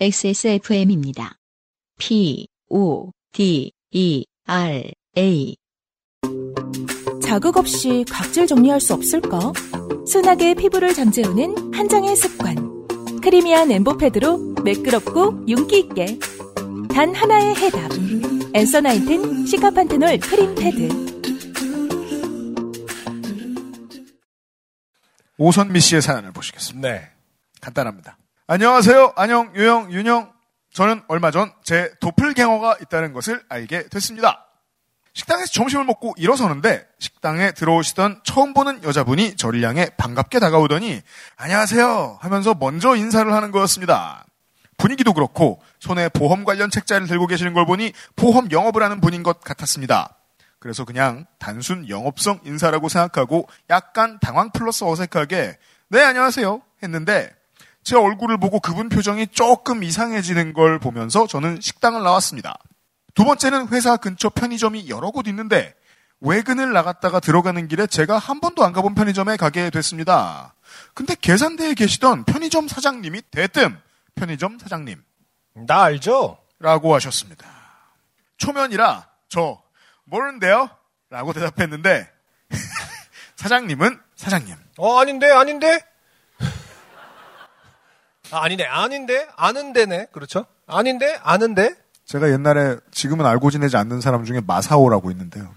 XSFM입니다. P, O, D, E, R, A. 자극 없이 각질 정리할 수 없을까? 순하게 피부를 잠재우는 한 장의 습관. 크리미한 엠보패드로 매끄럽고 윤기 있게. 단 하나의 해답. 엔서 나인틴 시카판테놀 크림 패드. 오선미 씨의 사연을 보시겠습니다. 네. 간단합니다. 안녕하세요. 안녕, 유영, 윤영. 저는 얼마 전 제 도플갱어가 있다는 것을 알게 됐습니다. 식당에서 점심을 먹고 일어서는데 식당에 들어오시던 처음 보는 여자분이 저를 향해 반갑게 다가오더니 안녕하세요 하면서 먼저 인사를 하는 거였습니다. 분위기도 그렇고 손에 보험 관련 책자를 들고 계시는 걸 보니 보험 영업을 하는 분인 것 같았습니다. 그래서 그냥 단순 영업성 인사라고 생각하고 약간 당황 플러스 어색하게 네 안녕하세요 했는데 제 얼굴을 보고 그분 표정이 조금 이상해지는 걸 보면서 저는 식당을 나왔습니다. 두 번째는 회사 근처 편의점이 여러 곳 있는데 외근을 나갔다가 들어가는 길에 제가 한 번도 안 가본 편의점에 가게 됐습니다. 근데 계산대에 계시던 편의점 사장님이 대뜸 편의점 사장님 나 알죠? 라고 하셨습니다. 초면이라 저 모르는데요? 라고 대답했는데 사장님은 사장님 어, 아닌데, 아닌데? 아, 아니네, 아닌데? 아는데네. 그렇죠? 아닌데? 아는데? 제가 옛날에 지금은 알고 지내지 않는 사람 중에 마사오라고 있는데요.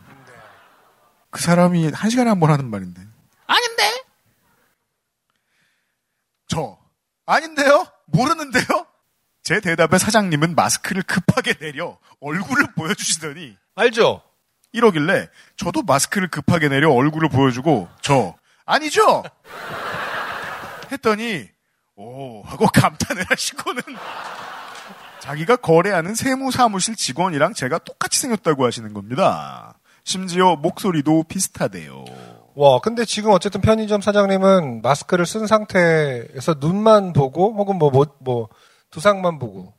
그 사람이 한 시간에 한 번 하는 말인데. 아닌데? 저, 아닌데요? 모르는데요? 제 대답에 사장님은 마스크를 급하게 내려 얼굴을 보여주시더니 알죠? 이러길래 저도 마스크를 급하게 내려 얼굴을 보여주고 저, 아니죠? 했더니 오 하고 감탄을 하시고는 자기가 거래하는 세무사무실 직원이랑 제가 똑같이 생겼다고 하시는 겁니다. 심지어 목소리도 비슷하대요. 와, 근데 지금 어쨌든 편의점 사장님은 마스크를 쓴 상태에서 눈만 보고, 혹은 뭐, 뭐, 뭐, 두상만 보고.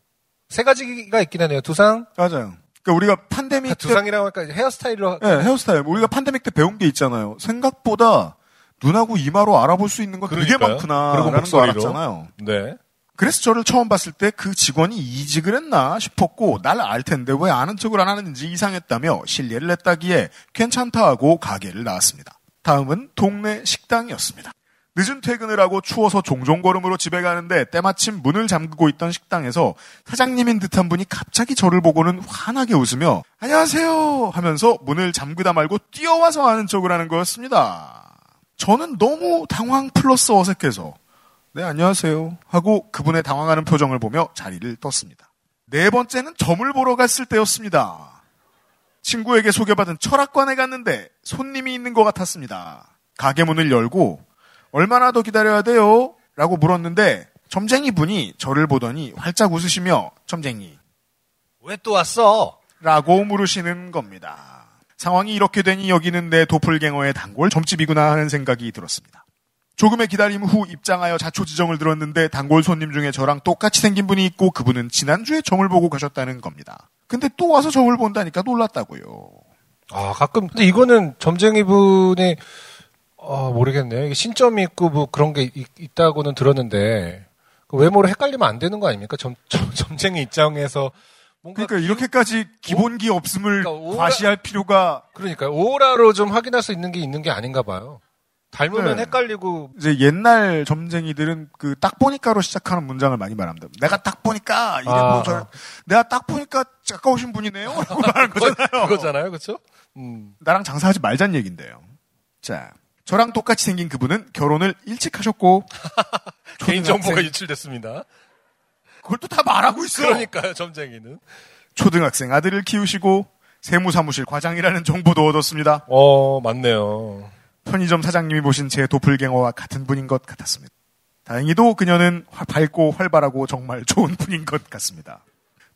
세 가지가 있긴 하네요. 두상? 맞아요. 그러니까 우리가 팬데믹 때 두상이라고 할까? 헤어스타일로. 네, 헤어스타일. 우리가 팬데믹 때 배운 게 있잖아요. 생각보다 눈하고 이마로 알아볼 수 있는 건 되게 그러니까요. 많구나. 그리고 라는 거 목소리로. 알았잖아요. 네. 그래서 저를 처음 봤을 때 그 직원이 이직을 했나 싶었고 날 알 텐데 왜 아는 척을 안 하는지 이상했다며 실례를 했다기에 괜찮다 하고 가게를 나왔습니다. 다음은 동네 식당이었습니다. 늦은 퇴근을 하고 추워서 종종 걸음으로 집에 가는데 때마침 문을 잠그고 있던 식당에서 사장님인 듯한 분이 갑자기 저를 보고는 환하게 웃으며 안녕하세요 하면서 문을 잠그다 말고 뛰어와서 아는 척을 하는 거였습니다. 저는 너무 당황 플러스 어색해서 네, 안녕하세요. 하고 그분의 당황하는 표정을 보며 자리를 떴습니다. 네 번째는 점을 보러 갔을 때였습니다. 친구에게 소개받은 철학관에 갔는데 손님이 있는 것 같았습니다. 가게 문을 열고 얼마나 더 기다려야 돼요? 라고 물었는데 점쟁이 분이 저를 보더니 활짝 웃으시며 점쟁이 왜 또 왔어? 라고 물으시는 겁니다. 상황이 이렇게 되니 여기는 내 도플갱어의 단골 점집이구나 하는 생각이 들었습니다. 조금의 기다림 후 입장하여 자초지정을 들었는데 단골 손님 중에 저랑 똑같이 생긴 분이 있고 그분은 지난주에 점을 보고 가셨다는 겁니다. 근데 또 와서 점을 본다니까 놀랐다고요. 아, 가끔, 근데 이거는 점쟁이 분이, 아, 모르겠네요. 신점이 있고 뭐 그런 게 있, 있다고는 들었는데, 그 외모로 헷갈리면 안 되는 거 아닙니까? 점, 점, 점쟁이 입장에서. 그러니까 이렇게까지 기본기 없음을 그러니까 오라- 과시할 필요가 그러니까 오라로 좀 확인할 수 있는 게 있는 게 아닌가 봐요. 닮으면 네. 헷갈리고 이제 옛날 점쟁이들은 그 딱 보니까로 시작하는 문장을 많이 말합니다. 내가 딱 보니까 이게 아, 뭐 저, 아. 내가 딱 보니까 가까우신 분이네요. 라고 말하는 거잖아요. 그거잖아요, 그렇죠? 음. 나랑 장사하지 말자는 얘긴데요. 자, 저랑 똑같이 생긴 그분은 결혼을 일찍 하셨고 개인 정보가 유출됐습니다. 그걸 또 다 말하고 있어. 그러니까요, 점쟁이는. 초등학생 아들을 키우시고 세무사무실 과장이라는 정보도 얻었습니다. 어, 맞네요. 편의점 사장님이 보신 제 도플갱어와 같은 분인 것 같았습니다. 다행히도 그녀는 화- 밝고 활발하고 정말 좋은 분인 것 같습니다.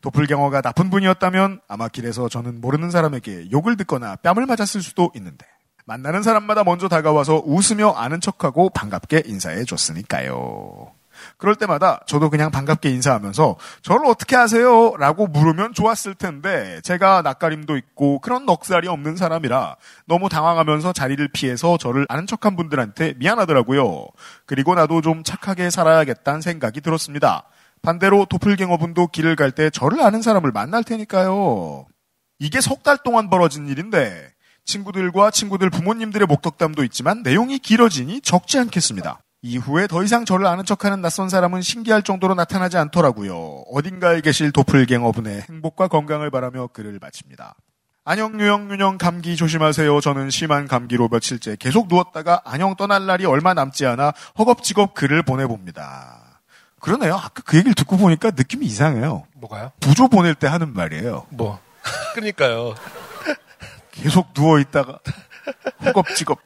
도플갱어가 나쁜 분이었다면 아마 길에서 저는 모르는 사람에게 욕을 듣거나 뺨을 맞았을 수도 있는데 만나는 사람마다 먼저 다가와서 웃으며 아는 척하고 반갑게 인사해 줬으니까요. 그럴 때마다 저도 그냥 반갑게 인사하면서 저를 어떻게 아세요? 라고 물으면 좋았을 텐데 제가 낯가림도 있고 그런 넉살이 없는 사람이라 너무 당황하면서 자리를 피해서 저를 아는 척한 분들한테 미안하더라고요. 그리고 나도 좀 착하게 살아야겠다는 생각이 들었습니다. 반대로 도플갱어분도 길을 갈 때 저를 아는 사람을 만날 테니까요. 이게 석 달 동안 벌어진 일인데 친구들과 친구들 부모님들의 목덕담도 있지만 내용이 길어지니 적지 않겠습니다. 이후에 더 이상 저를 아는 척하는 낯선 사람은 신기할 정도로 나타나지 않더라고요. 어딘가에 계실 도플갱어분의 행복과 건강을 바라며 글을 마칩니다. 안녕 유영 윤영 감기 조심하세요. 저는 심한 감기로 며칠째 계속 누웠다가 안녕 떠날 날이 얼마 남지 않아 허겁지겁 글을 보내봅니다. 그러네요. 아까 그 얘기를 듣고 보니까 느낌이 이상해요. 뭐가요? 부조 보낼 때 하는 말이에요. 뭐. 그러니까요. 계속 누워 있다가 허겁지겁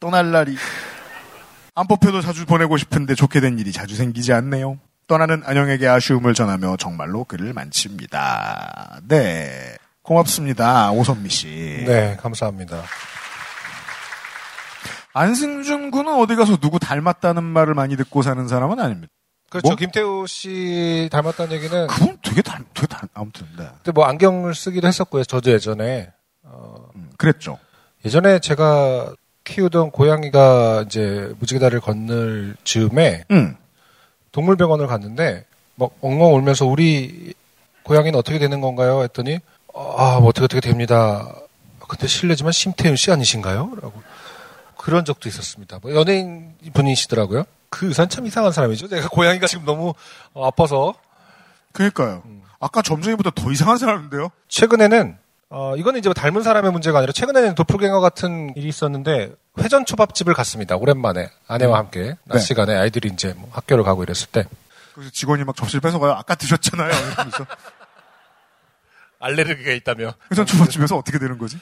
떠날 날이 안 뽑혀도 자주 보내고 싶은데 좋게 된 일이 자주 생기지 않네요. 떠나는 안영에게 아쉬움을 전하며 정말로 글을 만칩니다. 네. 고맙습니다. 오선미 씨. 네, 감사합니다. 안승준 군은 어디 가서 누구 닮았다는 말을 많이 듣고 사는 사람은 아닙니다. 그렇죠. 뭐? 김태우 씨 닮았다는 얘기는 그분 되게 닮, 되게 닮, 아무튼, 네. 그때 뭐 안경을 쓰기도 했었고요. 저도 예전에 어, 음, 그랬죠. 예전에 제가 키우던 고양이가 이제 무지개 다리를 건널 즈음에 음. 동물병원을 갔는데 막 엉엉 울면서 우리 고양이는 어떻게 되는 건가요? 했더니 아, 뭐 어떻게 어떻게 됩니다. 근데 실례지만 심태윤 씨 아니신가요? 라고 그런 적도 있었습니다. 뭐 연예인 분이시더라고요. 그 의사는 참 이상한 사람이죠. 내가 고양이가 지금 너무 어, 아파서 그러니까요. 아까 점쟁이보다 더 이상한 사람인데요? 최근에는 어, 이거는 이제 뭐 닮은 사람의 문제가 아니라 최근에는 도플갱어 같은 일이 있었는데 회전 초밥집을 갔습니다. 오랜만에 아내와 함께 낮 네. 시간에 아이들이 이제 뭐 학교를 가고 이랬을 때 그래서 직원이 막 접시를 뺏어가요. 아까 드셨잖아요. 이러면서. 알레르기가 있다며. 회전 초밥집에서 어떻게 되는 거지?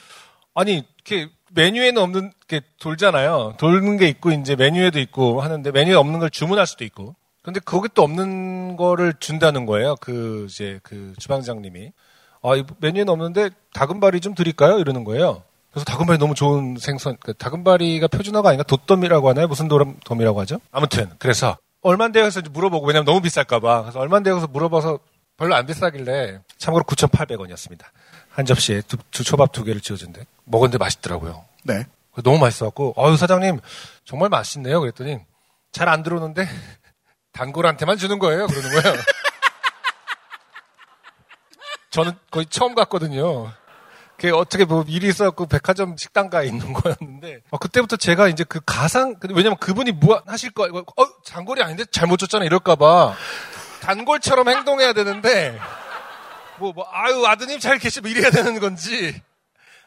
아니 이렇게 메뉴에는 없는 게 돌잖아요. 돌는 게 있고 이제 메뉴에도 있고 하는데 메뉴에 없는 걸 주문할 수도 있고. 근데 거기 또 없는 거를 준다는 거예요. 그 이제 그 주방장님이 아, 이 메뉴에는 없는데 다금바리 좀 드릴까요? 이러는 거예요. 그래서 다금바리 너무 좋은 생선, 그 다금바리가 표준어가 아닌가? 돛돔이라고 하나요? 무슨 돔- 돔이라고 하죠? 아무튼 그래서 얼만데요? 해서 물어보고 왜냐면 너무 비쌀까봐 그래서 얼만데요? 해서 물어봐서 별로 안 비싸길래 참고로 9,800원이었습니다. 한 접시에 두, 두 초밥 두 개를 지어준대. 먹었는데 맛있더라고요. 네. 너무 맛있어갖고, 어유 사장님, 정말 맛있네요. 그랬더니, 잘 안 들어오는데, 단골한테만 주는 거예요. 그러는 거예요. 저는 거의 처음 갔거든요. 그게 어떻게 뭐 일이 있어갖고 백화점 식당가에 있는 거였는데, 어, 그때부터 제가 이제 그 가상, 왜냐면 그분이 뭐 하실 거, 이거, 어, 단골이 아닌데 잘못 줬잖아. 이럴까봐. 단골처럼 행동해야 되는데, 뭐, 뭐, 아유, 아드님 잘 계시면 이래야 되는 건지.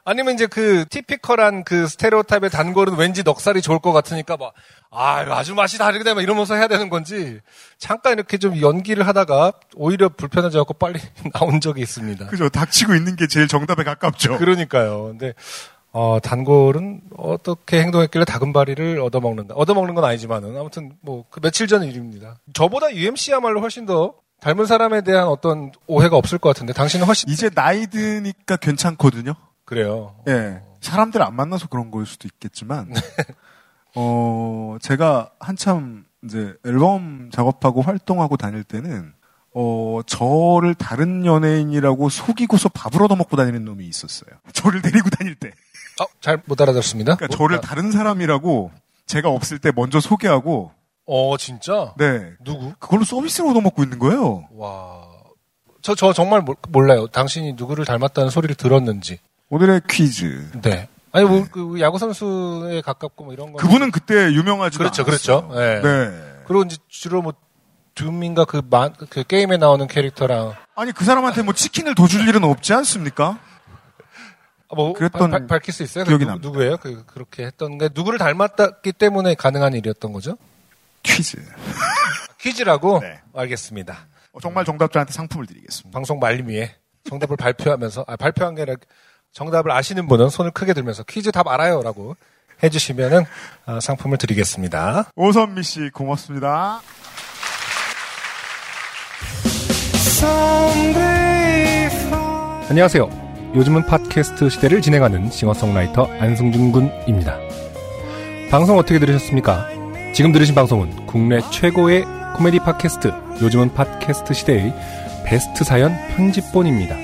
아니면 이제 그 티피컬한 그 스테레오타입의 단골은 왠지 넉살이 좋을 것 같으니까 막, 아, 아주 맛이 다르게 되면 이러면서 해야 되는 건지, 잠깐 이렇게 좀 연기를 하다가 오히려 불편해져갖고 빨리 나온 적이 있습니다. 그죠. 닥치고 있는 게 제일 정답에 가깝죠. 그러니까요. 근데, 어, 단골은 어떻게 행동했길래 다금바리를 얻어먹는다. 얻어먹는 건 아니지만은, 아무튼 뭐, 그 며칠 전 일입니다. 저보다 UMC야말로 훨씬 더 닮은 사람에 대한 어떤 오해가 없을 것 같은데, 당신은 훨씬, 이제 나이 드니까 괜찮거든요. 그래요. 예. 사람들 안 만나서 그런 걸 수도 있겠지만, 네. 어, 제가 한참 이제 앨범 작업하고 활동하고 다닐 때는, 어, 저를 다른 연예인이라고 속이고서 밥을 얻어먹고 다니는 놈이 있었어요. 저를 데리고 다닐 때. 어, 잘 못 알아들었습니다. 그러니까 뭐, 저를 다른 사람이라고 제가 없을 때 먼저 소개하고, 어, 진짜? 네. 누구? 그걸로 서비스를 얻어먹고 있는 거예요. 와. 저, 저 정말 몰- 몰라요. 당신이 누구를 닮았다는 소리를 들었는지. 오늘의 퀴즈. 네. 아니, 뭐, 그, 야구 선수에 가깝고 뭐 이런 거. 그분은 그때 유명하지 그렇죠, 그렇죠. 네. 네. 그리고 이제 주로 뭐, 둠인가 그, 만, 그 게임에 나오는 캐릭터랑. 아니 그 사람한테 뭐 치킨을 더 줄 일은 없지 않습니까? 아, 뭐, 그랬던 발- 밝힐 수 있어요? 기억이 그 누, 납니다. 누구예요? 그, 그렇게 했던 게, 누구를 닮았기 때문에 가능한 일이었던 거죠? 퀴즈. 퀴즈라고? 네. 알겠습니다. 어, 정말 정답자한테 상품을 드리겠습니다. 방송 말림위에 정답을 발표하면서, 아, 발표한 게 아니라 정답을 아시는 분은 손을 크게 들면서 퀴즈 답 알아요! 라고 해주시면은, 아, 상품을 드리겠습니다. 오선미 씨 고맙습니다. 안녕하세요. 요즘은 팟캐스트 시대를 진행하는 싱어송라이터 안승준 군입니다. 방송 어떻게 들으셨습니까? 지금 들으신 방송은 국내 최고의 코미디 팟캐스트 요즘은 팟캐스트 시대의 베스트 사연 편집본입니다.